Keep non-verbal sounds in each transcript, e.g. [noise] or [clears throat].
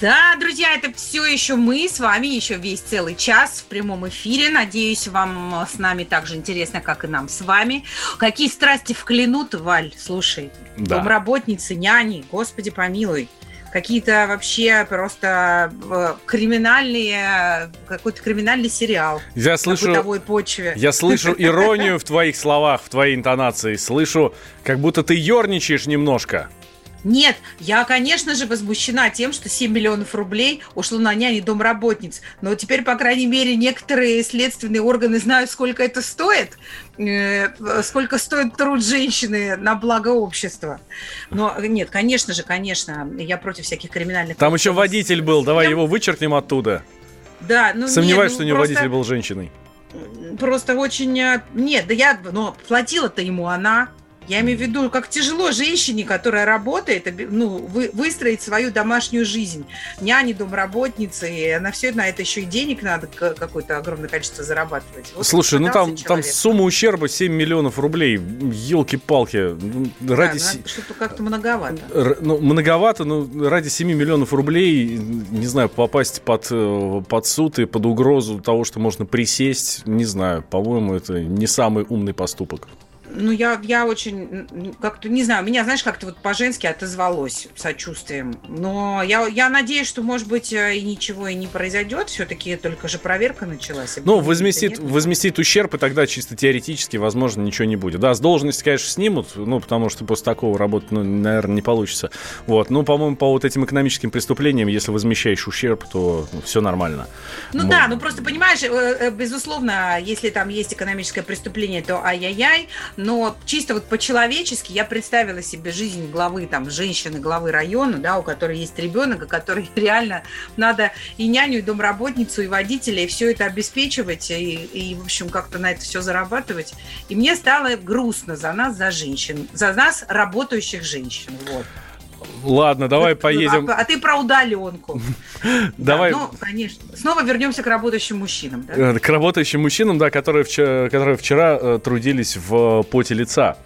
Да, друзья, это все еще мы с вами, еще весь целый час в прямом эфире. Надеюсь, вам э, с нами так же интересно, как и нам с вами. Какие страсти вклянут, Валь, слушай. Да. Домработницы, няни, господи помилуй. Какие-то вообще просто э, криминальные, какой-то криминальный сериал Я на слышу, бытовой почве. я слышу иронию в твоих словах, в твоей интонации. Слышу, как будто ты ерничаешь немножко. Нет, я, конечно же, возмущена тем, что 7 миллионов рублей ушло на нянь и домработниц. Но теперь, по крайней мере, некоторые следственные органы знают, сколько это стоит, э, сколько стоит труд женщины на благо общества. Но нет, конечно же, конечно, я против всяких криминальных... Там еще водитель был, давай Схем. его вычеркнем оттуда. Да, ну Сомневаюсь, нет, что у ну, него просто- водитель был женщиной. Просто очень... э, Нет, да я... Но платила-то ему она. Я имею в виду, как тяжело женщине, которая работает, ну, вы- выстроить свою домашнюю жизнь. Няни, домработницы, и на все на это еще и денег надо какое-то огромное количество зарабатывать. Вот Слушай, ну там, там сумма ущерба 7 миллионов рублей. Елки-палки. Да, Ради... ну, Что-то как-то многовато. Р- Ну, многовато, но ради 7 миллионов рублей, не знаю, попасть под, э, под суд и под угрозу того, что можно присесть, не знаю, по-моему, это не самый умный поступок. Ну, я, я очень, как-то, не знаю, меня, знаешь, как-то вот по-женски отозвалось сочувствием. Но я, я надеюсь, что, может быть, э, и ничего и не произойдет. Все-таки только же проверка началась. Ну, возместит, возместит ущерб, и тогда чисто теоретически, возможно, ничего не будет. Да, с должности, конечно, снимут, ну, потому что после такого работать, ну, наверное, не получится. Вот. Ну, по-моему, по вот этим экономическим преступлениям, если возмещаешь ущерб, то все нормально. Ну Вот. да, ну просто понимаешь, э, э, безусловно, если там есть экономическое преступление, то ай-яй-яй, но чисто вот по-человечески я представила себе жизнь главы там женщины, главы района, да, у которой есть ребенок, и которой [laughs] реально надо и няню, и домработницу, и водителя, и все это обеспечивать, и, и, в общем, как-то на это все зарабатывать. И мне стало грустно за нас, за женщин, за нас, работающих женщин. Вот. Ладно, давай поедем. А, а ты про удаленку. [laughs] Давай Да, ну, конечно. Снова вернемся к работающим мужчинам. Да? э, к работающим мужчинам, да, которые вчера, которые вчера э, трудились в поте лица.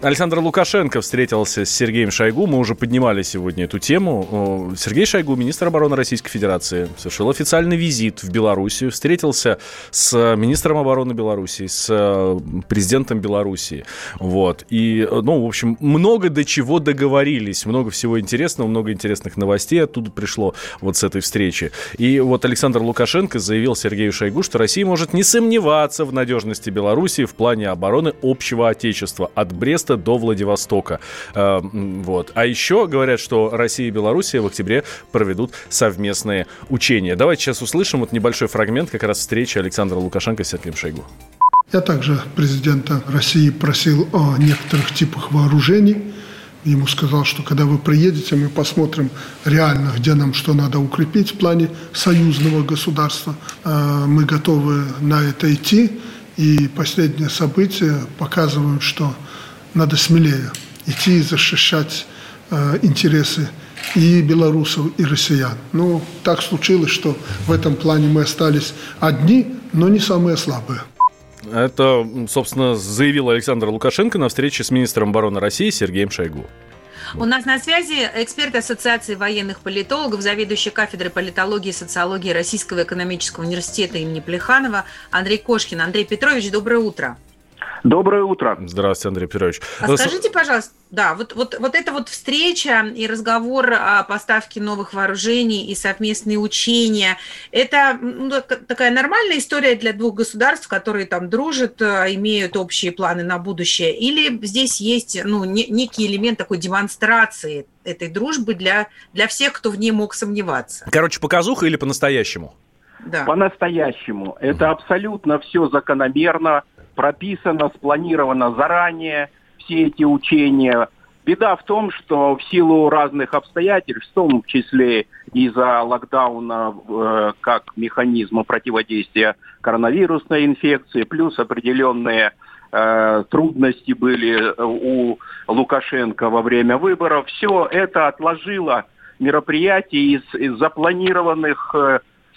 Александр Лукашенко встретился с Сергеем Шойгу. Мы уже поднимали сегодня эту тему. Сергей Шойгу, министр обороны Российской Федерации, совершил официальный визит в Белоруссию, встретился с министром обороны Белоруссии, с э, президентом Белоруссии. Вот. И, э, ну, в общем, много до чего договорились, много всего интересного, много интересных новостей оттуда пришло вот с этой встречи. И вот Александр Лукашенко заявил Сергею Шойгу, что Россия может не сомневаться в надежности Белоруссии в плане обороны общего отечества от Бреста до Владивостока. Э, Вот. А еще говорят, что Россия и Белоруссия в октябре проведут совместные учения. Давайте сейчас услышим вот небольшой фрагмент как раз встречи Александра Лукашенко с Сергеем Шойгу. Я также президента России просил о некоторых типах вооружений. Ему сказал, что когда вы приедете, мы посмотрим реально, где нам что надо укрепить в плане союзного государства. Э, Мы готовы на это идти. И последние события показывают, что надо смелее идти и защищать э, интересы и белорусов, и россиян. Ну, так случилось, что в этом плане мы остались одни, но не самые слабые. Это, собственно, заявил Александр Лукашенко на встрече с министром обороны России Сергеем Шойгу. У нас на связи эксперт Ассоциации военных политологов, заведующий кафедрой политологии и социологии Российского экономического университета имени Плеханова Андрей Кошкин. Андрей Петрович, доброе утро. Доброе утро. Здравствуйте, Андрей Петрович. А скажите, пожалуйста, да, вот, вот, вот эта вот встреча и разговор о поставке новых вооружений и совместные учения, это ну, так- такая нормальная история для двух государств, которые там дружат, э, имеют общие планы на будущее? Или здесь есть ну, не- некий элемент такой демонстрации этой дружбы для, для всех, кто в ней мог сомневаться? Короче, показуха или по-настоящему? Да. По-настоящему. Это абсолютно все закономерно, прописано, спланировано заранее, все эти учения. Беда в том, что в силу разных обстоятельств, в том числе из-за локдауна э, как механизма противодействия коронавирусной инфекции, плюс определенные э, трудности были у Лукашенко во время выборов, все это отложило мероприятий из, из запланированных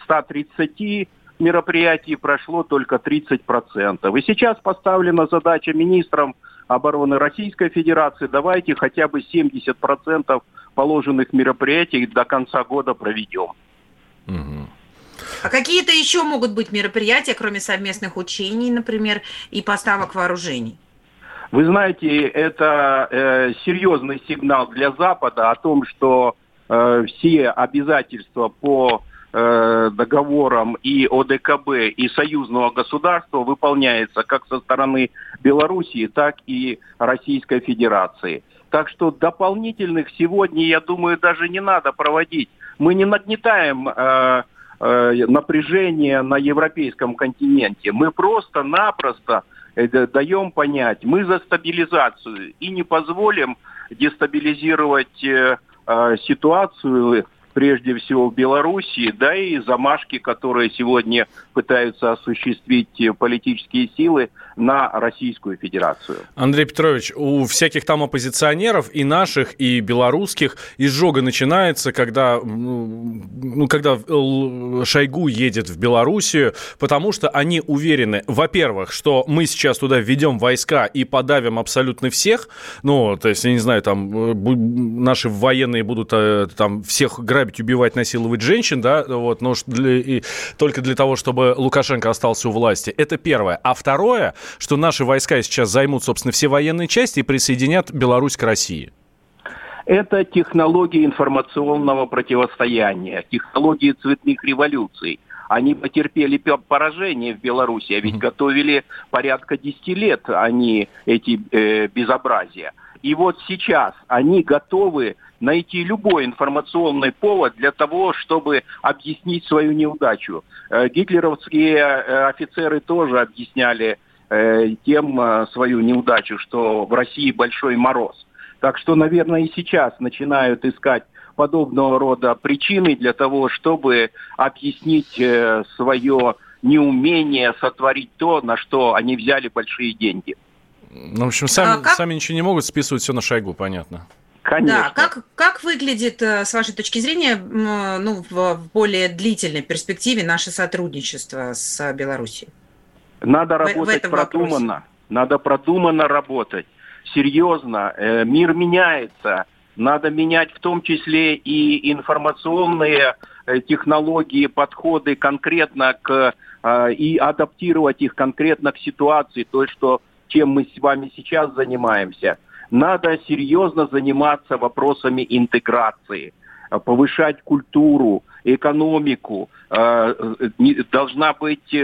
130 э, мероприятий прошло только 30%. И сейчас поставлена задача министрам обороны Российской Федерации, давайте хотя бы 70% положенных мероприятий до конца года проведем. А какие-то еще могут быть мероприятия, кроме совместных учений, например, и поставок вооружений? Вы знаете, это э, серьезный сигнал для Запада о том, что э, все обязательства по Э, договорам и ОДКБ, и союзного государства выполняется как со стороны Белоруссии, так и Российской Федерации. Так что дополнительных сегодня, я думаю, даже не надо проводить. Мы не нагнетаем э, э, напряжение на европейском континенте. Мы просто-напросто э, даем понять, мы за стабилизацию и не позволим дестабилизировать э, э ситуацию прежде всего в Белоруссии, да и замашки, которые сегодня пытаются осуществить политические силы на Российскую Федерацию. Андрей Петрович, у всяких там оппозиционеров, и наших, и белорусских, изжога начинается, когда, ну, когда Шойгу едет в Белоруссию, потому что они уверены, во-первых, что мы сейчас туда введем войска и подавим абсолютно всех, ну, то есть, я не знаю, там э, наши военные будут э, там всех грабить, убивать, насиловать женщин, да, вот, но для, и, только для того, чтобы Лукашенко остался у власти. Это первое. А второе, что наши войска сейчас займут, собственно, все военные части и присоединят Беларусь к России? Это технологии информационного противостояния, технологии цветных революций. Они потерпели поражение в Беларуси, а ведь готовили порядка 10 лет они эти э, безобразия. И вот сейчас они готовы найти любой информационный повод для того, чтобы объяснить свою неудачу. Э, гитлеровские э, офицеры тоже объясняли Э, тем свою неудачу, что в России большой мороз. Так что, наверное, и сейчас начинают искать подобного рода причины для того, чтобы объяснить свое неумение сотворить то, на что они взяли большие деньги. Ну, в общем, сами, а сами ничего не могут, списывать все на Шойгу, понятно. Конечно. Да, как, как выглядит, с вашей точки зрения, ну, в более длительной перспективе наше сотрудничество с Белоруссией? Надо работать в, в продуманно. Вопросе. Надо продуманно работать. Серьезно. Э, мир меняется. Надо менять в том числе и информационные э, технологии, подходы конкретно к э, и адаптировать их конкретно к ситуации, то, что чем мы с вами сейчас занимаемся. Надо серьезно заниматься вопросами интеграции, повышать культуру, экономику. Должна быть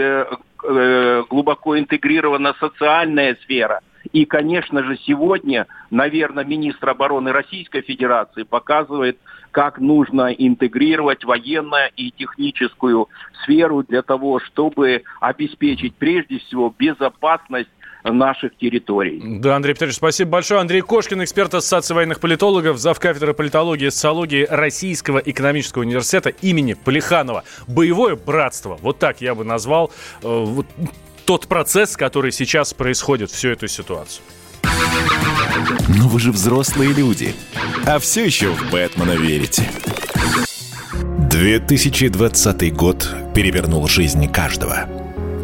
Э, глубоко интегрирована социальная сфера. И, конечно же, сегодня, наверное, министр обороны Российской Федерации показывает, как нужно интегрировать военную и техническую сферу для того, чтобы обеспечить прежде всего безопасность наших территорий. Да, Андрей Петрович, спасибо большое. Андрей Кошкин, эксперт Ассоциации военных политологов, зав. кафедры политологии и социологии Российского экономического университета имени Полиханова. Боевое братство, вот так я бы назвал э, вот, тот процесс, который сейчас происходит, всю эту ситуацию. Но вы же взрослые люди, а все еще в Бэтмена верите. 2020 год перевернул жизнь каждого.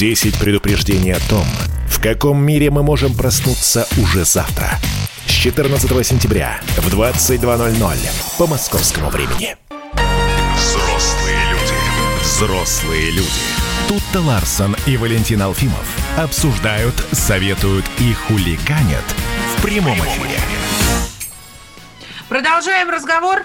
10 предупреждений о том, в каком мире мы можем проснуться уже завтра. С 14 сентября в 22.00 по московскому времени. Взрослые люди. Взрослые люди. Тут-то Ларсон и Валентин Алфимов обсуждают, советуют и хулиганят в прямом эфире. Продолжаем разговор?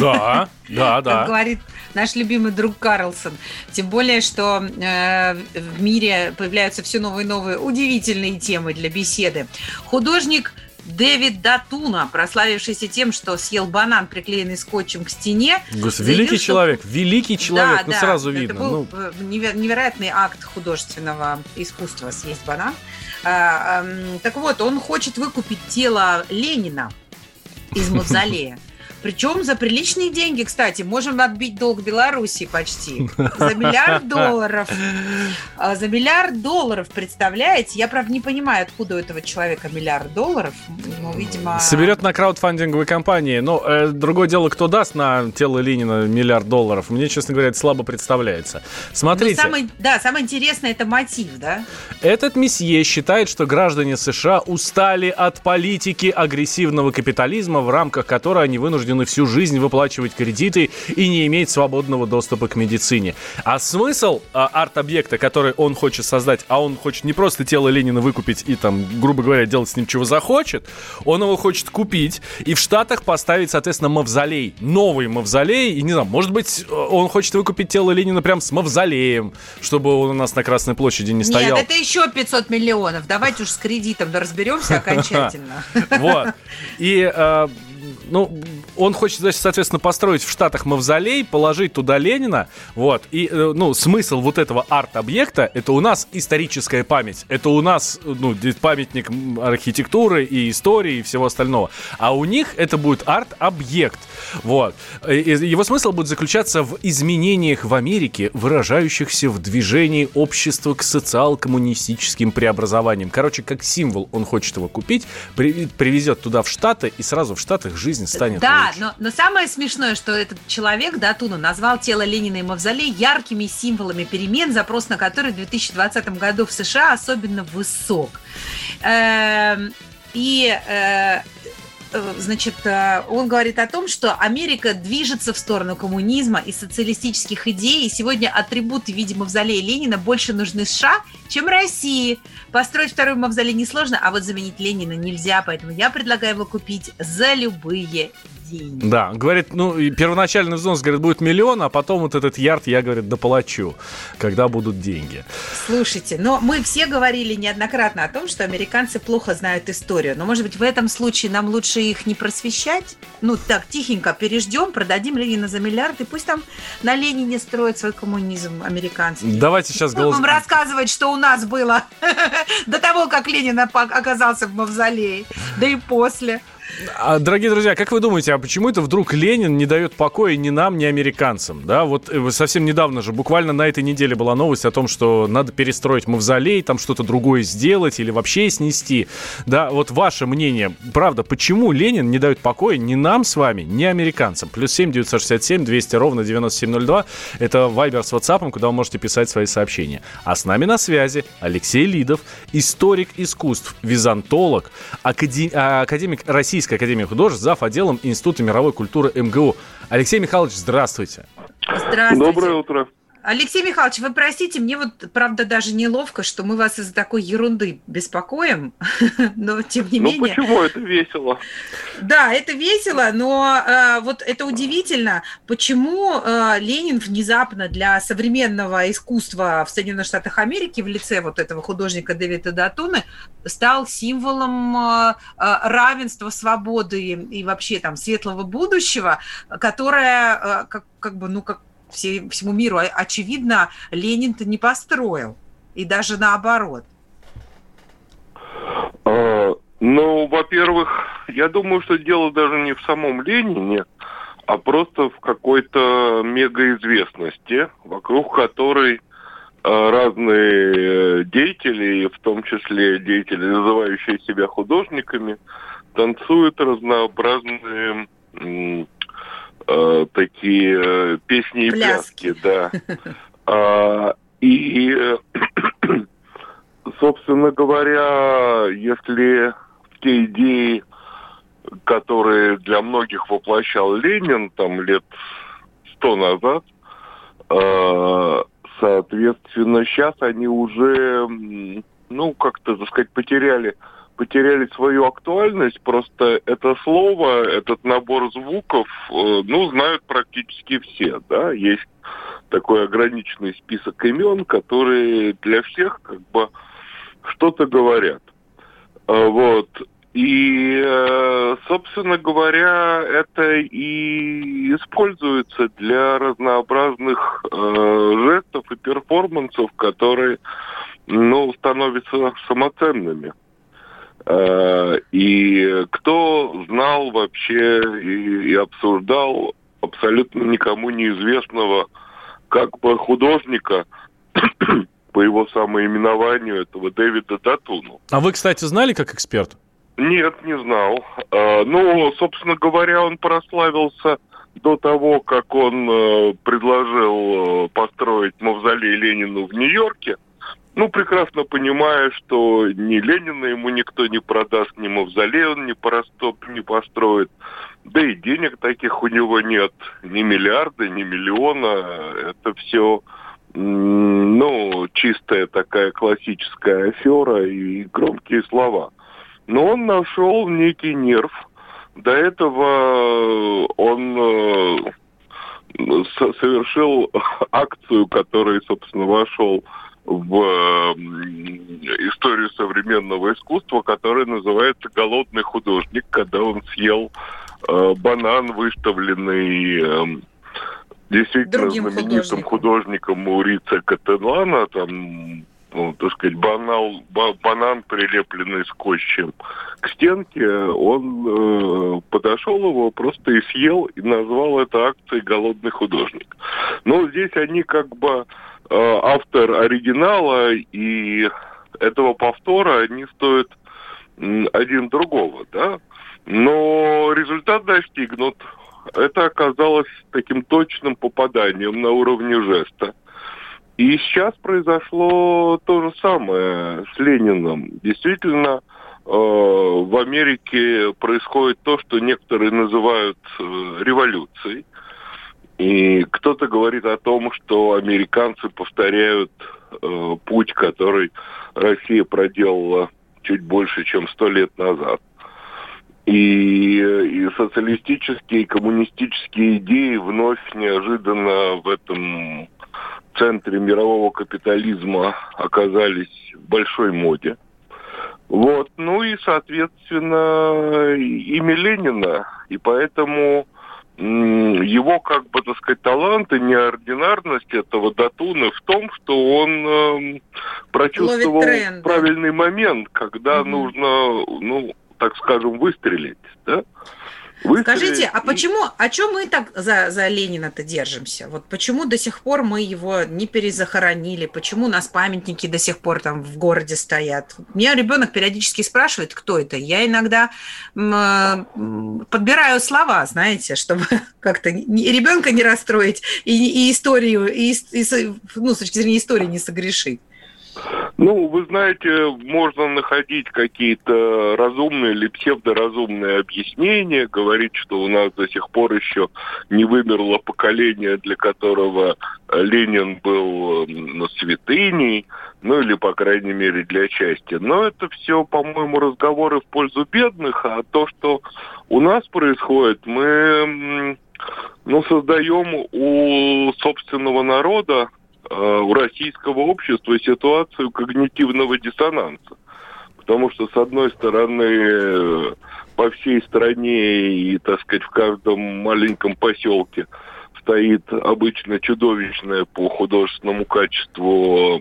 Да, да, да. Как говорит наш любимый друг Карлсон. Тем более, что э, в мире появляются все новые и новые удивительные темы для беседы. Художник Дэвид Датуна, прославившийся тем, что съел банан, приклеенный скотчем к стене. Господи, великий что... человек, великий человек, да, ну да, сразу это видно. был ну... невероятный акт художественного искусства съесть банан. А, а, так вот, он хочет выкупить тело Ленина из мавзолея. Причем за приличные деньги, кстати. Можем отбить долг Беларуси почти. За миллиард долларов. А, за миллиард долларов, представляете? Я, правда, не понимаю, откуда у этого человека миллиард долларов. Ну, видимо... Соберет на краудфандинговой компании. Но э, другое дело, кто даст на тело Ленина миллиард долларов. Мне, честно говоря, это слабо представляется. Смотрите. Ну, самый, да, самое интересное это мотив, да? Этот месье считает, что граждане США устали от политики агрессивного капитализма, в рамках которой они вынуждены вынуждены всю жизнь выплачивать кредиты и не иметь свободного доступа к медицине. А смысл а, арт-объекта, который он хочет создать, а он хочет не просто тело Ленина выкупить и там, грубо говоря, делать с ним чего захочет, он его хочет купить и в Штатах поставить, соответственно, мавзолей. Новый мавзолей. И не знаю, может быть, он хочет выкупить тело Ленина прям с мавзолеем, чтобы он у нас на Красной площади не стоял. Нет, это еще 500 миллионов. Давайте уж с кредитом да разберемся [laughs] окончательно. Вот. И а, ну, он хочет, значит, соответственно, построить в Штатах мавзолей, положить туда Ленина, вот, и, э, ну, смысл вот этого арт-объекта, это у нас историческая память, это у нас, ну, памятник архитектуры и истории и всего остального, а у них это будет арт-объект, вот. Его смысл будет заключаться в изменениях в Америке, выражающихся в движении общества к социал-коммунистическим преобразованиям. Короче, как символ он хочет его купить, привезет туда в Штаты, и сразу в Штатах жизнь станет Да, лучше. но, но самое смешное, что этот человек, да, Туна, назвал тело Ленина и Мавзолей яркими символами перемен, запрос на который в 2020 году в США особенно высок. Эм, и Э, значит, э, он говорит о том, что Америка движется в сторону коммунизма и социалистических идей, и сегодня атрибуты в виде мавзолея Ленина больше нужны США, чем России. Построить второй мавзолей несложно, а вот заменить Ленина нельзя, поэтому я предлагаю его купить за любые деньги. Да, говорит, ну, первоначальный взнос, говорит, будет миллион, а потом вот этот ярд я, говорит, доплачу, когда будут деньги. Слушайте, но мы все говорили неоднократно о том, что американцы плохо знают историю. Но, может быть, в этом случае нам лучше их не просвещать? Ну, так, тихенько переждем, продадим Ленина за миллиард, и пусть там на Ленине строят свой коммунизм американцы. Давайте сейчас голос... Вам рассказывать, что у нас было [laughs] до того, как Ленин оказался в мавзолее, да и после. А, дорогие друзья, как вы думаете, а почему это вдруг Ленин не дает покоя ни нам, ни американцам? Да, вот э, совсем недавно же, буквально на этой неделе была новость о том, что надо перестроить мавзолей, там что-то другое сделать или вообще снести. Да, вот ваше мнение, правда, почему Ленин не дает покоя ни нам с вами, ни американцам? Плюс 7 967 200 ровно 9702. Это Вайбер с WhatsApp, куда вы можете писать свои сообщения. А с нами на связи Алексей Лидов, историк искусств, византолог, академ... А, академик Российской Российской Академии Художеств, зав. отделом Института мировой культуры МГУ. Алексей Михайлович, здравствуйте. Здравствуйте. Доброе утро. Алексей Михайлович, вы простите, мне вот, правда, даже неловко, что мы вас из-за такой ерунды беспокоим, [laughs] но тем не ну, менее... Ну почему? Это весело. Да, это весело, но э, вот это удивительно, почему э, Ленин внезапно для современного искусства в Соединенных Штатах Америки в лице вот этого художника Дэвида Датуны стал символом э, э равенства, свободы и вообще там светлого будущего, которое э, как, как бы, ну, как все, всему миру, очевидно, Ленин-то не построил. И даже наоборот. А, ну, во-первых, я думаю, что дело даже не в самом Ленине, а просто в какой-то мегаизвестности, вокруг которой а, разные деятели, в том числе деятели, называющие себя художниками, танцуют разнообразные э, такие э, песни и пляски, да. А, и, [clears throat] собственно говоря, если те идеи, которые для многих воплощал Ленин там лет сто назад, э, соответственно, сейчас они уже, ну, как-то, так сказать, потеряли потеряли свою актуальность. Просто это слово, этот набор звуков, э, ну, знают практически все, да. Есть такой ограниченный список имен, которые для всех как бы что-то говорят. А, вот. И, э, собственно говоря, это и используется для разнообразных э, жестов и перформансов, которые, ну, становятся самоценными. И кто знал вообще и, и обсуждал абсолютно никому неизвестного как бы художника, [coughs] по его самоименованию этого Дэвида Датуну. А вы, кстати, знали как эксперт? Нет, не знал. А, ну, собственно говоря, он прославился до того, как он э, предложил э, построить мавзолей Ленину в Нью-Йорке. Ну, прекрасно понимая, что ни Ленина ему никто не продаст, ни мавзолей он не, простоп, не построит. Да и денег таких у него нет. Ни миллиарда, ни миллиона. Это все, ну, чистая такая классическая афера и громкие слова. Но он нашел некий нерв. До этого он э, совершил [laughs] акцию, которая, собственно, вошел в историю современного искусства, которая называется «Голодный художник», когда он съел э, банан, выставленный э, действительно Другим знаменитым художником Маурица Кателана, там ну, так сказать, банал, банан, прилепленный скотчем к стенке, он э, подошел его просто и съел, и назвал это акцией «Голодный художник». Но здесь они как бы э, автор оригинала и этого повтора, они стоят один другого, да? Но результат достигнут. Это оказалось таким точным попаданием на уровне жеста. И сейчас произошло то же самое с Лениным. Действительно, э, в Америке происходит то, что некоторые называют э, революцией. И кто-то говорит о том, что американцы повторяют э, путь, который Россия проделала чуть больше, чем сто лет назад. И, и социалистические, и коммунистические идеи вновь неожиданно в этом центре мирового капитализма оказались в большой моде. Вот. Ну и, соответственно, имя Ленина. И поэтому его, как бы, так сказать, талант и неординарность этого Датуна в том, что он э, прочувствовал правильный момент, когда угу. нужно, ну, так скажем, выстрелить, да? Вы Скажите, а почему, о чем мы так за, за Ленина-то держимся? Вот почему до сих пор мы его не перезахоронили? Почему у нас памятники до сих пор там в городе стоят? Меня ребенок периодически спрашивает, кто это. Я иногда м, подбираю слова, знаете, чтобы [laughs] как-то ребенка не расстроить и, и историю, и, и, ну, с точки зрения истории не согрешить. Ну, вы знаете, можно находить какие-то разумные или псевдоразумные объяснения, говорить, что у нас до сих пор еще не вымерло поколение, для которого Ленин был ну, святыней, ну или, по крайней мере, для части. Но это все, по-моему, разговоры в пользу бедных, а то, что у нас происходит, мы ну, создаем у собственного народа Э, у российского общества ситуацию когнитивного диссонанса. Потому что, с одной стороны, э, по всей стране и, так сказать, в каждом маленьком поселке стоит обычно чудовищная по художественному качеству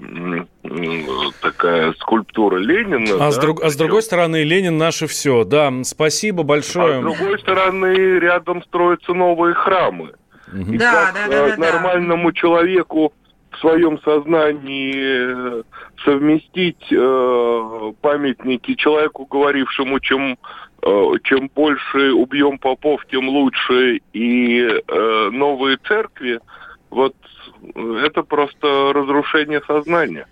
такая скульптура Ленина. А, да, с, друг, а с другой стороны, Ленин наше все. Да, спасибо большое. А с другой стороны, рядом строятся новые храмы. Угу. И да, как да, да, нормальному да. человеку в своем сознании э, совместить э, памятники человеку, говорившему, чем, э, чем больше убьем попов, тем лучше, и э, новые церкви, вот это просто разрушение сознания.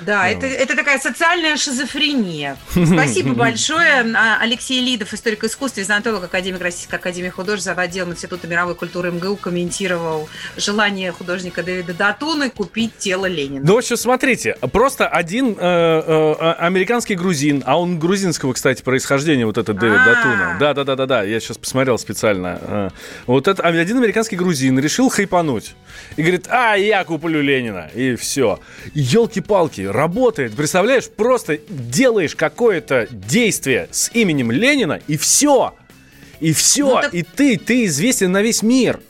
Да, это, это такая социальная шизофрения. Спасибо [laughs] большое. А, Алексей Лидов, историк искусства, изонтолог, академик Российской Академии Художеств, отдел Института мировой культуры МГУ, комментировал желание художника Дэвида Датуны купить тело Ленина. Ну, в общем, смотрите, просто один э, э, э американский грузин, а он грузинского, кстати, происхождения, вот этот Дэвид А-а-а. Датуна. Да, да, да, да, да, я сейчас посмотрел специально. Э, вот это один американский грузин решил хайпануть. И говорит, а, я куплю Ленина. И все. Елки-палки, работает. Представляешь, просто делаешь какое-то действие с именем Ленина, и все. И все. Ну, так... И ты, ты известен на весь мир.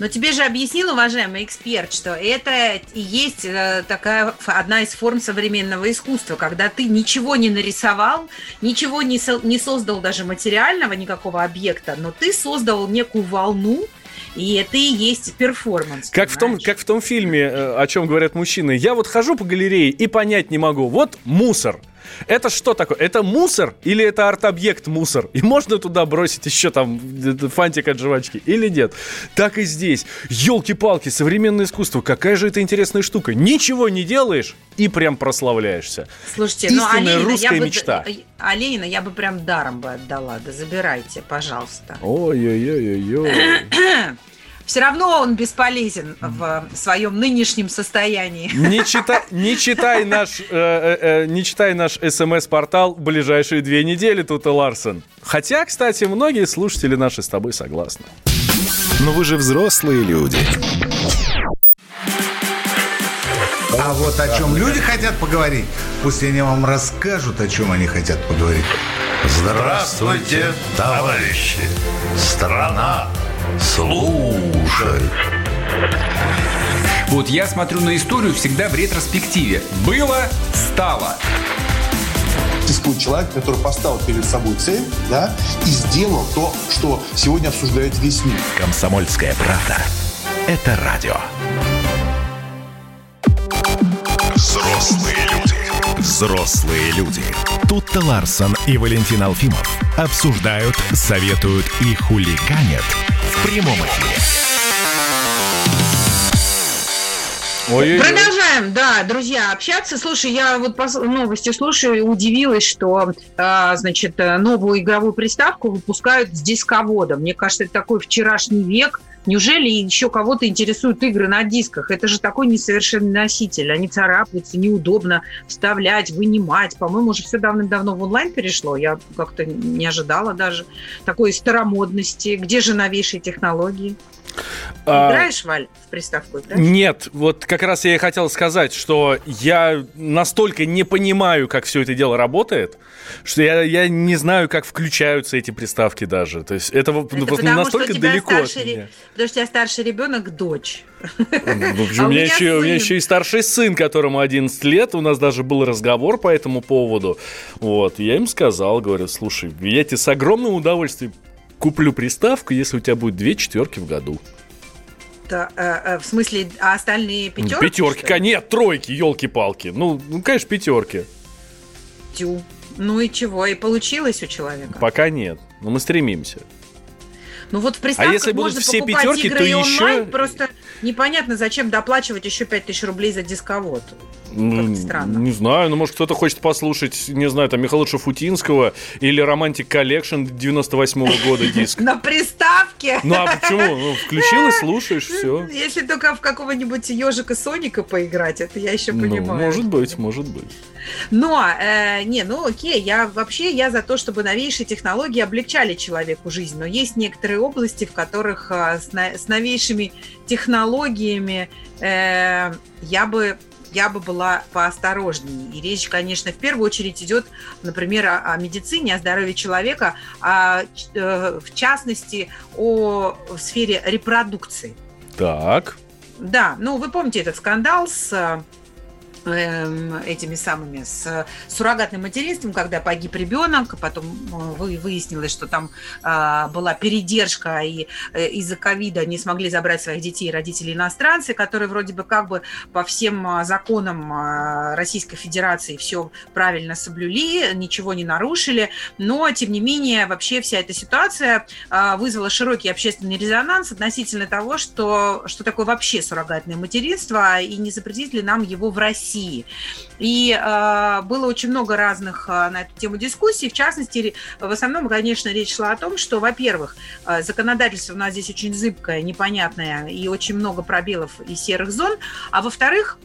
Но тебе же объяснил, уважаемый эксперт, что это и есть э, такая одна из форм современного искусства, когда ты ничего не нарисовал, ничего не, со, не создал даже материального никакого объекта, но ты создал некую волну, и это и есть перформанс. Как в, том, как в том фильме, э, о чем говорят мужчины. Я вот хожу по галерее и понять не могу. Вот мусор. Это что такое? Это мусор или это арт-объект мусор? И можно туда бросить еще там фантик от жвачки или нет? Так и здесь. Елки-палки, современное искусство. Какая же это интересная штука. Ничего не делаешь и прям прославляешься. Слушайте, Истинная ну, а русская я мечта. Бы, а Ленина я бы прям даром бы отдала. Да забирайте, пожалуйста. Ой-ой-ой-ой. [clears throat] все равно он бесполезен в своем нынешнем состоянии. Не читай, не читай наш, э, э, э не читай наш смс-портал ближайшие две недели, тут и Ларсен. Хотя, кстати, многие слушатели наши с тобой согласны. Но вы же взрослые люди. А вот о чем люди хотят поговорить, пусть они вам расскажут, о чем они хотят поговорить. Здравствуйте, товарищи! Страна Слушай. Вот я смотрю на историю всегда в ретроспективе. Было, стало. Существует человек, который поставил перед собой цель, да, и сделал то, что сегодня обсуждает весь мир. Комсомольская правда. Это радио. Взрослые люди. Взрослые люди. Тут-то Ларсон и Валентин Алфимов обсуждают, советуют и хулиганят – в прямом эфире. Ой, Продолжаем, да, друзья, общаться. Слушай, я вот по новости слушаю и удивилась, что, а, значит, новую игровую приставку выпускают с дисководом. Мне кажется, это такой вчерашний век. Неужели еще кого-то интересуют игры на дисках? Это же такой несовершенный носитель. Они царапаются, неудобно вставлять, вынимать. По-моему, уже все давным-давно в онлайн перешло. Я как-то не ожидала даже такой старомодности. Где же новейшие технологии? А, играешь, Валь, в приставку? Играешь? Нет, вот как раз я и хотел сказать, что я настолько не понимаю, как все это дело работает, что я, я не знаю, как включаются эти приставки даже. То есть это, это ну, настолько далеко старший, от меня. Потому что у тебя старший ребенок дочь. Ну, а у, меня еще, у меня еще и старший сын, которому 11 лет. У нас даже был разговор по этому поводу. Вот. Я им сказал, говорю, слушай, я тебе с огромным удовольствием куплю приставку, если у тебя будет две четверки в году. Да, э, э, в смысле, а остальные пятерки? Пятерки, нет, тройки, елки-палки. Ну, ну, конечно, пятерки. Тю. Ну и чего? И получилось у человека? Пока нет. Но мы стремимся. Ну вот в приставках а если будут можно все пятерки, игры то и онлайн, еще... просто непонятно, зачем доплачивать еще 5000 рублей за дисковод. Странно. Не знаю, ну, может, кто-то хочет послушать, не знаю, там, Михаила Шафутинского или Romantic Collection 98 -го года диск. На приставке? Ну, а почему? Ну, включил и [laughs] слушаешь, все. Если только в какого-нибудь ежика Соника поиграть, это я еще ну, понимаю. Ну, может быть, может быть. Но, э, не, ну окей, я вообще я за то, чтобы новейшие технологии облегчали человеку жизнь, но есть некоторые области, в которых э, с новейшими технологиями э, я бы я бы была поосторожнее. И речь, конечно, в первую очередь идет, например, о, о медицине, о здоровье человека, а, э, в частности, о сфере репродукции. Так. Да, ну вы помните этот скандал с Эм, этими самыми с суррогатным материнством, когда погиб ребенок, потом э, выяснилось, что там а, была передержка, и э, из-за ковида не смогли забрать своих детей родители иностранцы, которые вроде бы как бы по всем а, законам а, Российской Федерации все правильно соблюли, ничего не нарушили, но тем не менее вообще вся эта ситуация вызвала широкий общественный резонанс относительно того, что, что такое вообще суррогатное материнство, и не запретить ли нам его в России России. И э, было очень много разных э, на эту тему дискуссий. В частности, в основном, конечно, речь шла о том, что, во-первых, э, законодательство у нас здесь очень зыбкое, непонятное и очень много пробелов и серых зон. А во-вторых,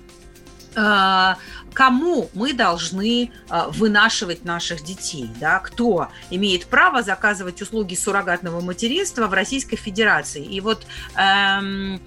кому мы должны вынашивать наших детей, да, кто имеет право заказывать услуги суррогатного материнства в Российской Федерации. И вот эм,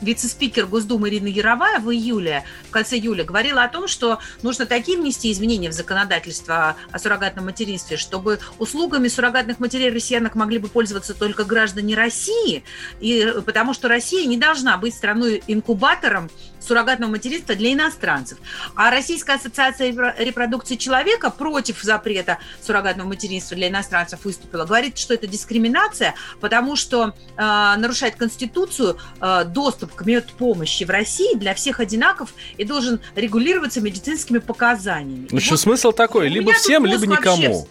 вице-спикер Госдумы Ирина Яровая в июле, в конце июля, говорила о том, что нужно такие внести изменения в законодательство о суррогатном материнстве, чтобы услугами суррогатных матерей россиянок могли бы пользоваться только граждане России, и, потому что Россия не должна быть страной-инкубатором суррогатного материнства для иностранцев. А Российская ассоциация репродукции человека против запрета суррогатного материнства для иностранцев выступила. Говорит, что это дискриминация, потому что э, нарушает Конституцию э, доступ к медпомощи в России для всех одинаков и должен регулироваться медицинскими показаниями. Ну, что вот смысл такой? Либо всем, либо никому. Вообще,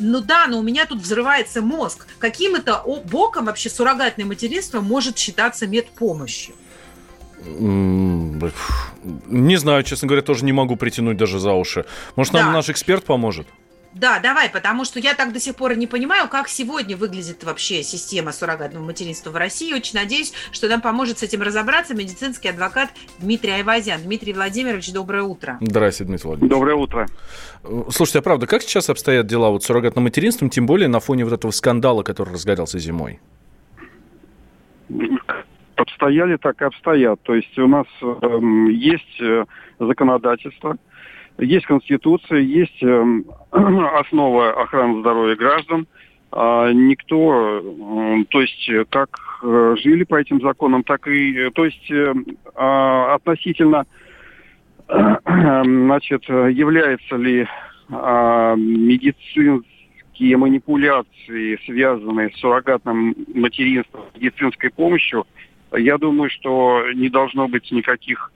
ну да, но у меня тут взрывается мозг. Каким это боком вообще суррогатное материнство может считаться медпомощью? Не знаю, честно говоря, тоже не могу притянуть даже за уши. Может, нам да. наш эксперт поможет? Да, давай, потому что я так до сих пор не понимаю, как сегодня выглядит вообще система суррогатного материнства в России. Очень надеюсь, что нам поможет с этим разобраться медицинский адвокат Дмитрий Айвазян. Дмитрий Владимирович, доброе утро. Здравствуйте, Дмитрий Владимирович. Доброе утро. Слушайте, а правда, как сейчас обстоят дела вот с суррогатным материнством, тем более на фоне вот этого скандала, который разгорелся зимой? Обстояли, так и обстоят. То есть у нас э, есть э, законодательство, есть конституция, есть э, [clears throat] основа охраны здоровья граждан. А никто, э, то есть как э, жили по этим законам, так и, то есть э, э, относительно, э, [clears throat] значит, является ли э, медицинские манипуляции, связанные с суррогатным материнством, медицинской помощью, я думаю, что не должно быть никаких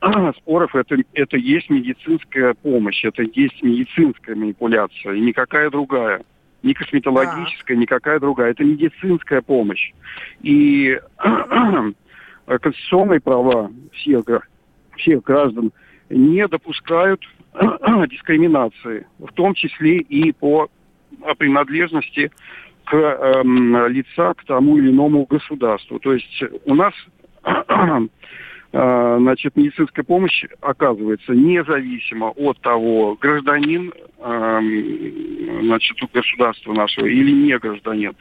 [clears throat] споров. Это, это есть медицинская помощь, это есть медицинская манипуляция, и никакая другая. Ни косметологическая, да. никакая другая. Это медицинская помощь. И [clears throat] конституционные права всех, всех граждан не допускают [clears throat] дискриминации, в том числе и по принадлежности к э, лица к тому или иному государству. То есть у нас [clears throat] э, значит, медицинская помощь оказывается независимо от того, гражданин э, значит, государства нашего или не гражданин.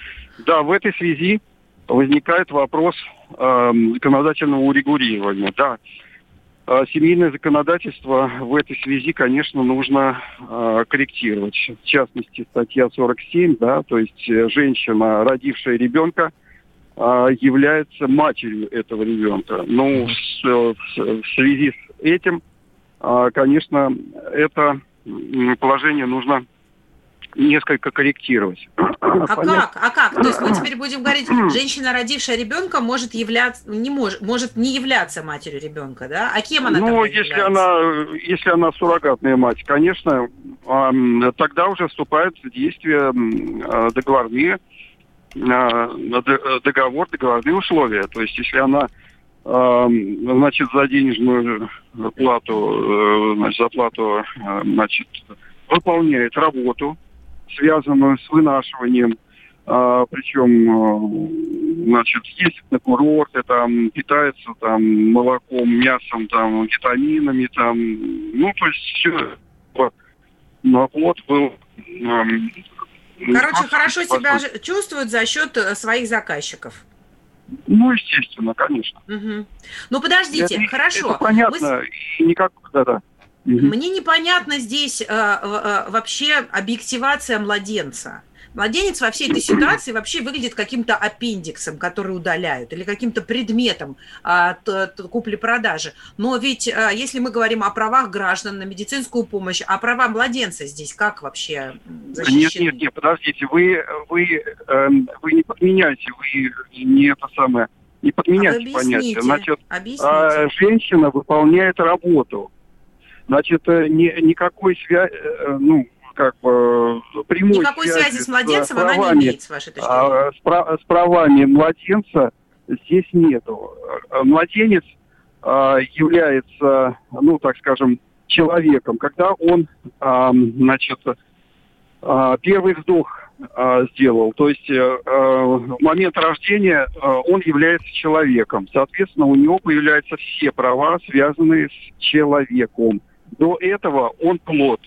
Да, в этой связи возникает вопрос э, законодательного урегулирования. Да, семейное законодательство в этой связи, конечно, нужно э, корректировать. В частности, статья 47, да, то есть э, женщина, родившая ребенка, э, является матерью этого ребенка. Ну, в, в, в связи с этим, э, конечно, это положение нужно несколько корректировать. А [coughs] как? А как? То есть мы [coughs] теперь будем говорить, женщина, родившая ребенка, может являться, не может, может не являться матерью ребенка, да? А кем она Ну, если является? она, если она суррогатная мать, конечно, тогда уже вступают в действие а, договорные а, договор, договорные условия. То есть, если она значит, за денежную плату, э, значит, за плату, значит, выполняет работу, связанную с вынашиванием. А, причем, а, значит, ездит на курорты, там, питается там молоком, мясом, там, витаминами, там, ну, то есть все. Но плод был Короче, хорошо себя чувствуют за счет э, своих заказчиков. Ну, естественно, конечно. Угу. Ну, подождите, это, хорошо. Это понятно, Мы... никак, да-да. Мне непонятно здесь э, э, вообще объективация младенца. Младенец во всей этой [clears throat] ситуации вообще выглядит каким-то аппендиксом, который удаляют, или каким-то предметом от, от купли-продажи. Но ведь э, если мы говорим о правах граждан на медицинскую помощь, а права младенца здесь как вообще защищены? Нет, нет, нет, подождите, вы, вы, э, вы не подменяйте, вы не это самое, не подменяйте а понятие. Значит, объясните. Э, женщина выполняет работу Значит, э, ни, никакой связи, э, ну, как бы прямой Никакой связи, связи с младенцем с правами, она не имеет, с вашей точки а, зрения. С, прав, с правами младенца здесь нету. Младенец является, ну, так скажем, человеком, когда он, значит, первый вдох сделал. То есть в момент рождения он является человеком. Соответственно, у него появляются все права, связанные с человеком. До этого он плод.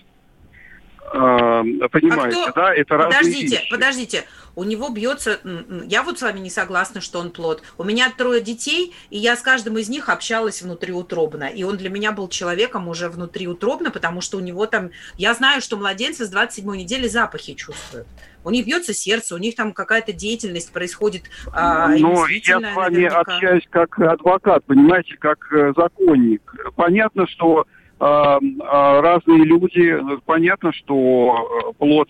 Понимаете, а кто... да? Это подождите, вещи. подождите. У него бьется... Я вот с вами не согласна, что он плод. У меня трое детей, и я с каждым из них общалась внутриутробно. И он для меня был человеком уже внутриутробно, потому что у него там... Я знаю, что младенцы с 27 недели запахи чувствуют. У них бьется сердце, у них там какая-то деятельность происходит. А, Но я с вами наверняка... общаюсь как адвокат, понимаете, как э, законник. Понятно, что а, а, разные люди. Понятно, что э, плод,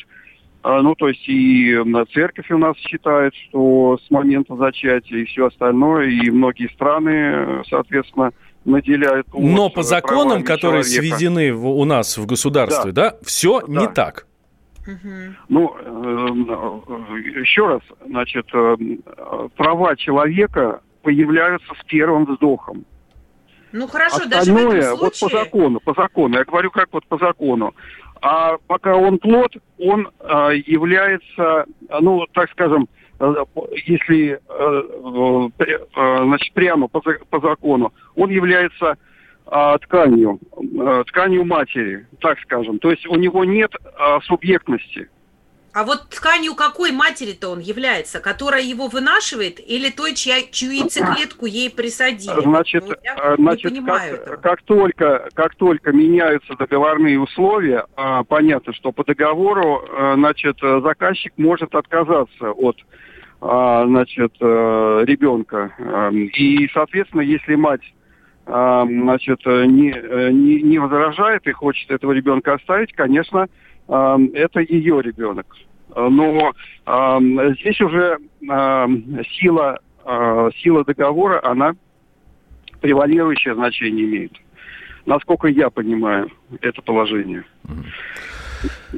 а, ну, то есть и церковь у нас считает, что с момента зачатия и все остальное, и многие страны, соответственно, наделяют... Но по законам, которые человека. сведены у нас в государстве, да, да все да. не так. Ну, э, еще раз, значит, э, права человека появляются с первым вздохом. Ну хорошо, Остальное, даже в этом случае... вот по закону, по закону, я говорю как вот по закону. А пока он плод, он а, является, ну, так скажем, э, если э, э, значит, прямо по, по закону, он является тканью, тканью матери, так скажем. То есть у него нет субъектности. А вот тканью какой матери-то он является? Которая его вынашивает или той, чья, чью яйцеклетку ей присадили? Значит, ну, я значит не понимаю как, как, только, как только меняются договорные условия, а, понятно, что по договору а, значит, заказчик может отказаться от а, значит, а, ребенка. И, соответственно, если мать значит, не, не, не возражает и хочет этого ребенка оставить, конечно, это ее ребенок. Но здесь уже сила, а, сила договора, она превалирующее значение имеет. Насколько я понимаю это положение.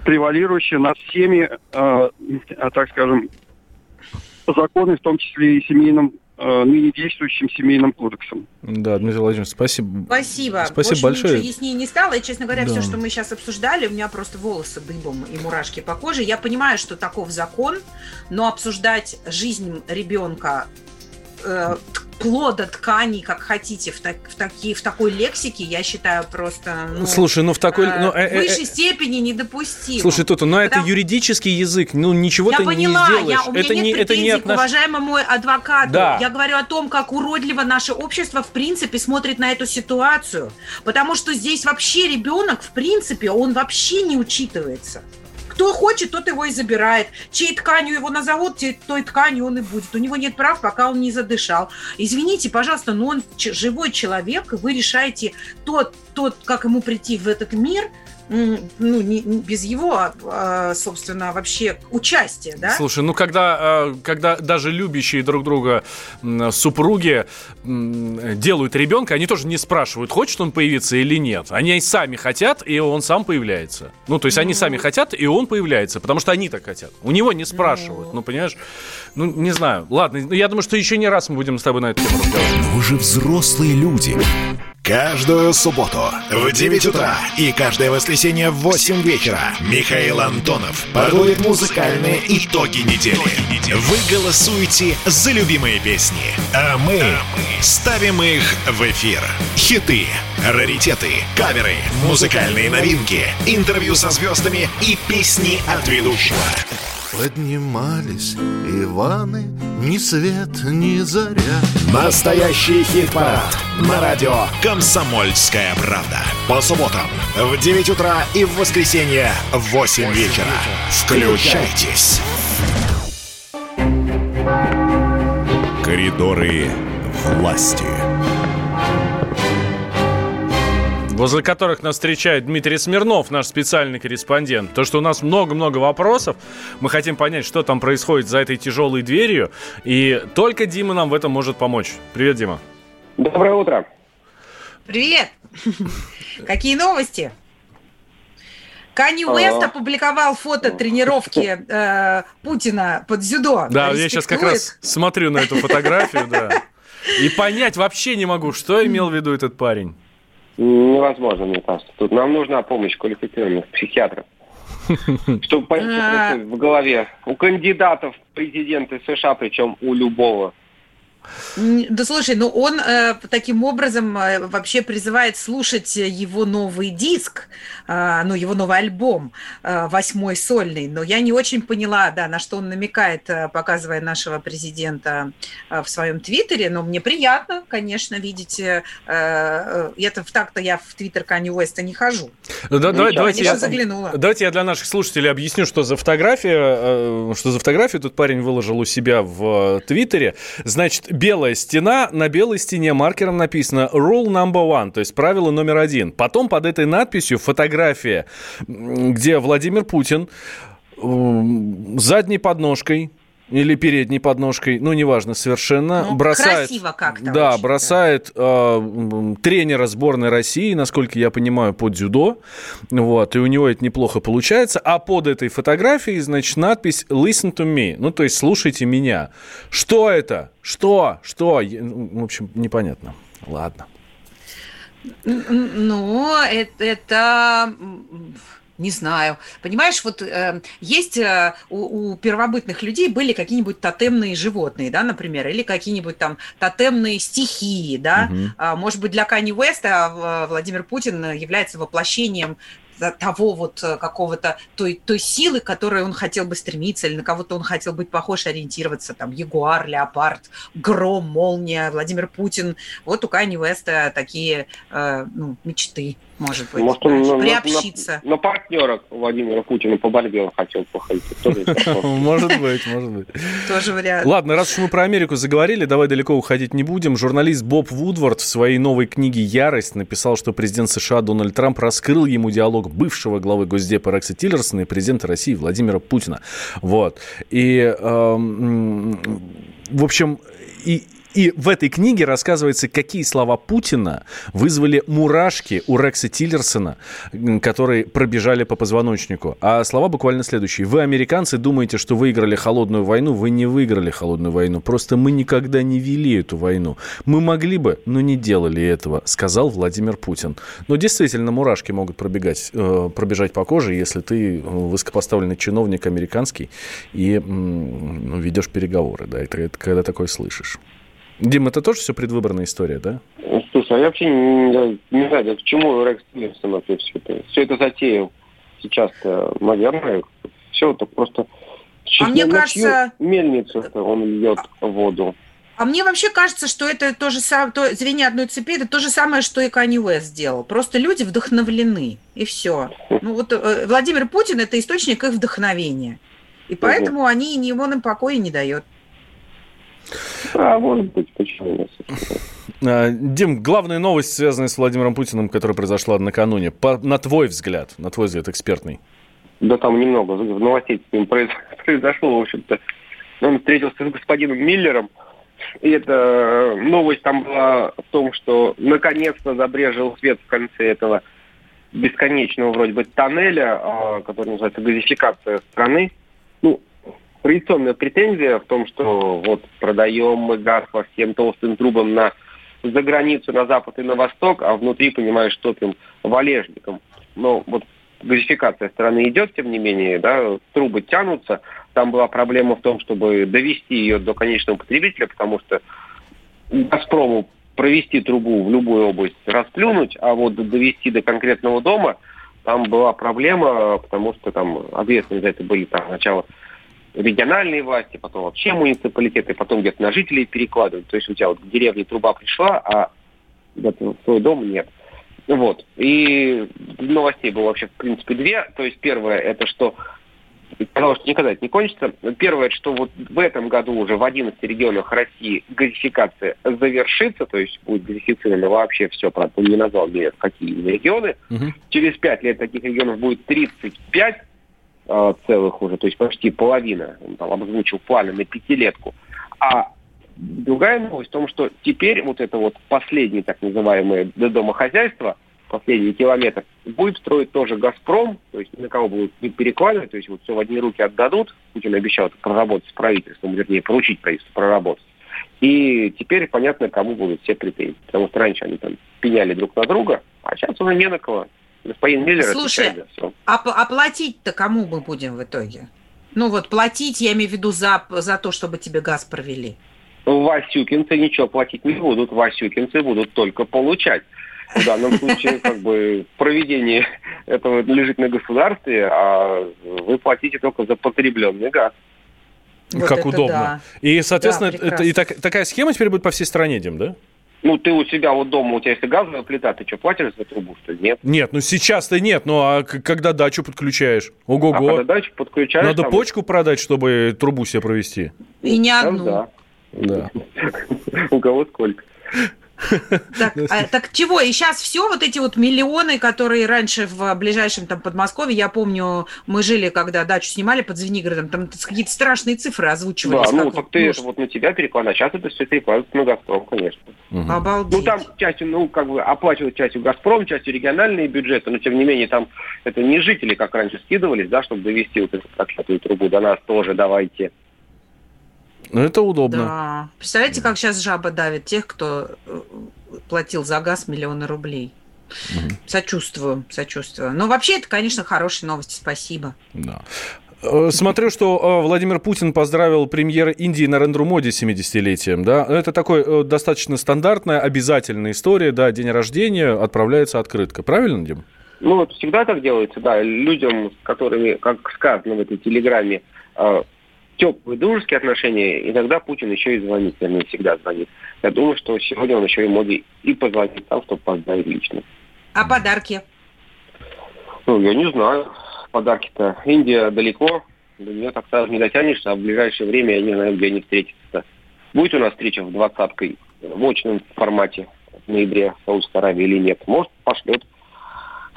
Превалирующее над всеми, а, так скажем, законы, в том числе и семейным ныне действующим семейным кодексом. Да, Дмитрий Владимирович, спасибо. Спасибо. Спасибо Больше большое. Ничего яснее не стало. И, честно говоря, да. все, что мы сейчас обсуждали, у меня просто волосы дыбом и мурашки по коже. Я понимаю, что таков закон, но обсуждать жизнь ребенка э, плода тканей, как хотите, в, так, в, такие, в такой лексике, я считаю просто... Ну, Слушай, ну в такой... Э, ну, э, в э, высшей э, степени недопустимо. Слушай, Тута, ну это юридический язык, ну ничего я ты поняла, не сделаешь. Я, у меня это нет не, это не отнош... к уважаемому адвокату. Да. Я говорю о том, как уродливо наше общество в принципе смотрит на эту ситуацию. Потому что здесь вообще ребенок, в принципе, он вообще не учитывается. Кто хочет, тот его и забирает. Чьей тканью его назовут, той тканью он и будет. У него нет прав, пока он не задышал. Извините, пожалуйста, но он живой человек, и вы решаете тот, тот, как ему прийти в этот мир – ну, не, не без его, а, а, собственно, вообще участия, да? Слушай, ну когда, а, когда даже любящие друг друга супруги делают ребенка, они тоже не спрашивают, хочет он появиться или нет. Они сами хотят, и он сам появляется. Ну, то есть ну... они сами хотят, и он появляется, потому что они так хотят. У него не спрашивают, ну, ну понимаешь? Ну, не знаю. Ладно, я думаю, что еще не раз мы будем с тобой на эту тему разговаривать. Вы же взрослые люди. Каждую субботу в 9 утра и каждое воскресенье в 8 вечера Михаил Антонов подводит музыкальные итоги недели. Вы голосуете за любимые песни, а мы ставим их в эфир. Хиты, раритеты, каверы, музыкальные новинки, интервью со звездами и песни от ведущего. Поднимались Иваны, ни свет, ни заря. Настоящий хит-парад на радио «Комсомольская правда». По субботам в 9 утра и в воскресенье в 8 вечера. Включайтесь. Коридоры власти возле которых нас встречает Дмитрий Смирнов, наш специальный корреспондент. То, что у нас много-много вопросов, мы хотим понять, что там происходит за этой тяжелой дверью, и только Дима нам в этом может помочь. Привет, Дима. Доброе утро. Привет. [laughs] Какие новости? Канни Уэст опубликовал фото тренировки э, Путина под дзюдо. Да, я сейчас как раз смотрю на эту фотографию, да. И понять вообще не могу, что имел в виду этот парень. Невозможно, мне кажется. Тут нам нужна помощь квалифицированных психиатров. [laughs] Чтобы понять в голове у кандидатов в президенты США, причем у любого да слушай, ну он э, таким образом э, вообще призывает слушать его новый диск, э, ну его новый альбом, э, восьмой сольный. Но я не очень поняла, да, на что он намекает, э, показывая нашего президента э, в своем твиттере. Но мне приятно, конечно, видеть. Э, э, это в так-то я в твиттер Кани Уэста не хожу. Да, ну, давай, давайте, я, заглянула. давайте я для наших слушателей объясню, что за фотография, э, что за фотографию тут парень выложил у себя в э, твиттере. Значит, белая стена, на белой стене маркером написано rule number one, то есть правило номер один. Потом под этой надписью фотография, где Владимир Путин задней подножкой или передней подножкой, ну, неважно совершенно, ну, бросает... Красиво как-то. Да, очень, бросает да. Э, тренера сборной России, насколько я понимаю, под дзюдо, вот, и у него это неплохо получается, а под этой фотографией, значит, надпись «Listen to me», ну, то есть «Слушайте меня». Что это? Что? Что? Ну, в общем, непонятно. Ладно. Ну, это, это не знаю. Понимаешь, вот э, есть э, у, у первобытных людей были какие-нибудь тотемные животные, да, например, или какие-нибудь там тотемные стихии, да. Угу. А, может быть, для Кани Уэста Владимир Путин является воплощением того вот э, какого-то той, той силы, к которой он хотел бы стремиться, или на кого-то он хотел быть похож, ориентироваться, там, Ягуар, Леопард, Гром, Молния, Владимир Путин. Вот у Кани Веста такие э, ну, мечты может быть, может, он на, приобщиться. На, на, на партнера Владимира Путина по борьбе он хотел походить. [laughs] Может быть, может быть. Тоже вариант. Ладно, раз уж мы про Америку заговорили, давай далеко уходить не будем. Журналист Боб Вудвард в своей новой книге «Ярость» написал, что президент США Дональд Трамп раскрыл ему диалог бывшего главы Госдепа Рекса Тиллерсона и президента России Владимира Путина. Вот. И, эм, в общем, и, и в этой книге рассказывается, какие слова Путина вызвали мурашки у Рекса Тиллерсона, которые пробежали по позвоночнику. А слова буквально следующие. Вы, американцы, думаете, что выиграли холодную войну. Вы не выиграли холодную войну. Просто мы никогда не вели эту войну. Мы могли бы, но не делали этого, сказал Владимир Путин. Но действительно, мурашки могут пробегать, э, пробежать по коже, если ты высокопоставленный чиновник американский и ну, ведешь переговоры. Да, это, это когда такое слышишь. Дим, это тоже все предвыборная история, да? Слушай, а я вообще не, не знаю, к чему Рекс Тиллерсон вообще все это, все это затеял сейчас, наверное, все это просто а мне кажется... мельницу он льет воду. А мне вообще кажется, что это то же самое, то, звенья одной цепи, это то же самое, что и Канни Уэст сделал. Просто люди вдохновлены, и все. Ну вот э, Владимир Путин – это источник их вдохновения. И поэтому они, ни он им покоя не дает. А, может быть, почему а, Дим, главная новость, связанная с Владимиром Путиным, которая произошла накануне, по, на твой взгляд, на твой взгляд, экспертный. Да там немного. Новостей [laughs] произошло, в общем-то. Он встретился с господином Миллером, и эта новость там была в том, что наконец-то забрежил свет в конце этого бесконечного вроде бы тоннеля, а, который называется газификация страны. Традиционная претензия в том, что вот продаем мы газ по всем толстым трубам на за границу, на запад и на восток, а внутри, понимаешь, топим валежником. Но вот газификация страны идет, тем не менее, да, трубы тянутся. Там была проблема в том, чтобы довести ее до конечного потребителя, потому что «Газпрому» провести трубу в любую область расплюнуть, а вот довести до конкретного дома, там была проблема, потому что там ответственны за это были там сначала региональные власти, потом вообще муниципалитеты, потом где-то на жителей перекладывают. То есть у тебя вот к деревне труба пришла, а в свой дом нет. Вот. И новостей было вообще, в принципе, две. То есть первое, это что казалось, что никогда это не кончится. Первое, что вот в этом году уже в 11 регионах России газификация завершится, то есть будет газифицировано вообще все, правда, не назвал мне какие регионы. Угу. Через 5 лет таких регионов будет 35, Э, целых уже, то есть почти половина, он там обозвучил планы на пятилетку. А другая новость в том, что теперь вот это вот последнее так называемое домохозяйство, последний километр, будет строить тоже «Газпром», то есть на кого будут перекладывать, то есть вот все в одни руки отдадут. Путин обещал проработать с правительством, вернее, поручить правительству проработать. И теперь понятно, кому будут все претензии. Потому что раньше они там пеняли друг на друга, а сейчас уже не на кого. Господин Миллер Слушай, все. А, а платить-то кому мы будем в итоге? Ну вот платить, я имею в виду за, за то, чтобы тебе газ провели. Васюкинцы ничего платить не будут. Васюкинцы будут только получать. В данном случае [laughs] как бы проведение этого лежит на государстве, а вы платите только за потребленный газ. Вот как удобно. Да. И, соответственно, да, это, и так, такая схема теперь будет по всей стране, Дим, да? Ну, ты у себя вот дома, у тебя если газовая плита, ты что, платишь за трубу, что ли? Нет. Нет, ну сейчас-то нет, ну а когда дачу подключаешь? Ого-го. А когда дачу подключаешь... Надо там... почку продать, чтобы трубу себе провести. И не одну. Да. да. [laughs] У кого сколько. Так, а, так чего? И сейчас все вот эти вот миллионы, которые раньше в ближайшем там Подмосковье, я помню, мы жили, когда дачу снимали под Звенигородом, там какие-то страшные цифры озвучивались. Да, ну так ты это вот на тебя перекладываешь, а сейчас это все перекладывается на Газпром, конечно. Угу. Обалдеть. Ну там частью, ну как бы оплачивают частью Газпром, частью региональные бюджеты, но тем не менее там это не жители, как раньше скидывались, да, чтобы довести вот эту проклятую трубу до нас тоже давайте. Ну, это удобно. Да. Представляете, как сейчас жаба давит тех, кто э, платил за газ миллионы рублей. Угу. Сочувствую, сочувствую. Но вообще это, конечно, хорошие новости. Спасибо. Да. Э, смотрю, что э, Владимир Путин поздравил премьера Индии Нарендру Моди с 70-летием. Да? Это такой достаточно стандартная, обязательная история. Да, день рождения, отправляется открытка. Правильно, Дим? Ну, вот всегда так делается, да. Людям, которыми, как сказано в этой телеграмме, теплые дружеские отношения, иногда Путин еще и звонит, вернее, всегда звонит. Я думаю, что сегодня он еще и Моди и позвонит там, чтобы поздравить лично. А подарки? Ну, я не знаю. Подарки-то. Индия далеко, до нее так сразу не дотянешься, а в ближайшее время я не знаю, где они встретятся. Будет у нас встреча в двадцаткой в очном формате в ноябре в Саудовской Аравии или нет? Может, пошлет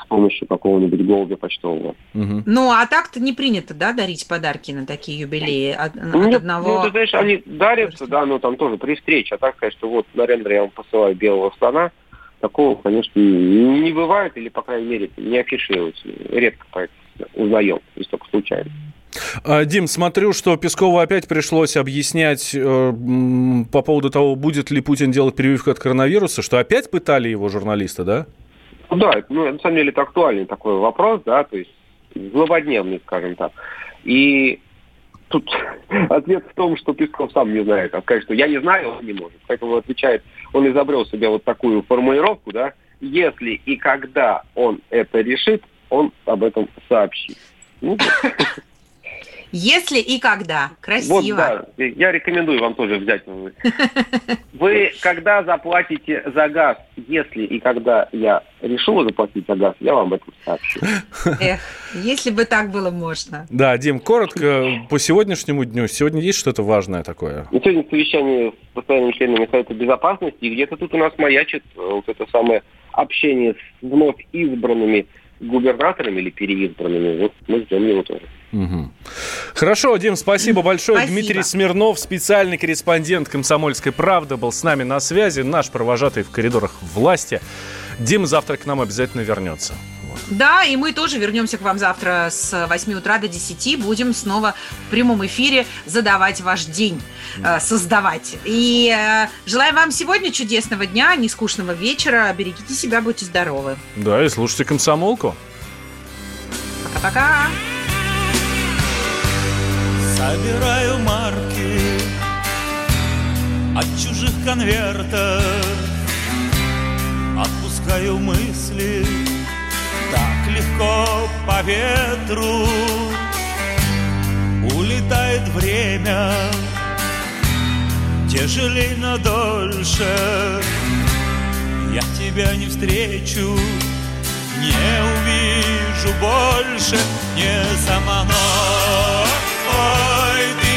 помощью какого-нибудь голубя почтового. Угу. Ну, а так-то не принято, да, дарить подарки на такие юбилеи от, ну, от одного... Ну, ты знаешь, они дарятся, да, но там тоже при встрече. А так сказать, что вот на рендере я вам посылаю белого слона, такого, конечно, не бывает, или, по крайней мере, не афишируется. Редко узнаем, если только случайно. А, Дим, смотрю, что Пескову опять пришлось объяснять э, по поводу того, будет ли Путин делать прививку от коронавируса, что опять пытали его журналисты, да? Ну да, ну, на самом деле это актуальный такой вопрос, да, то есть злободневный, скажем так. И тут [laughs] ответ в том, что Песков сам не знает. А сказать, что я не знаю, он не может. Поэтому отвечает, он изобрел себе вот такую формулировку, да, если и когда он это решит, он об этом сообщит. Ну, [laughs] Если и когда. Красиво. Вот, да. Я рекомендую вам тоже взять. [laughs] Вы когда заплатите за газ, если и когда я решила заплатить за газ, я вам об этом сообщу. [laughs] Эх, если бы так было можно. Да, Дим, коротко по сегодняшнему дню. Сегодня есть что-то важное такое? Сегодня совещание с постоянными членами Совета Безопасности, и где-то тут у нас маячит э, вот это самое общение с вновь избранными губернаторами или переизбранными. Вот мы ждем его тоже. Угу. Хорошо, Дим, спасибо большое. Спасибо. Дмитрий Смирнов, специальный корреспондент «Комсомольской правды», был с нами на связи, наш провожатый в коридорах власти. Дим завтра к нам обязательно вернется. Да, и мы тоже вернемся к вам завтра с 8 утра до 10. Будем снова в прямом эфире задавать ваш день, э, создавать. И э, желаем вам сегодня чудесного дня, нескучного вечера. Берегите себя, будьте здоровы. Да, и слушайте комсомолку. Пока-пока. Собираю марки от чужих конвертов, отпускаю мысли так легко по ветру. Улетает время Тяжелей, но дольше. Я тебя не встречу Не увижу больше Не сама, но Ой, ты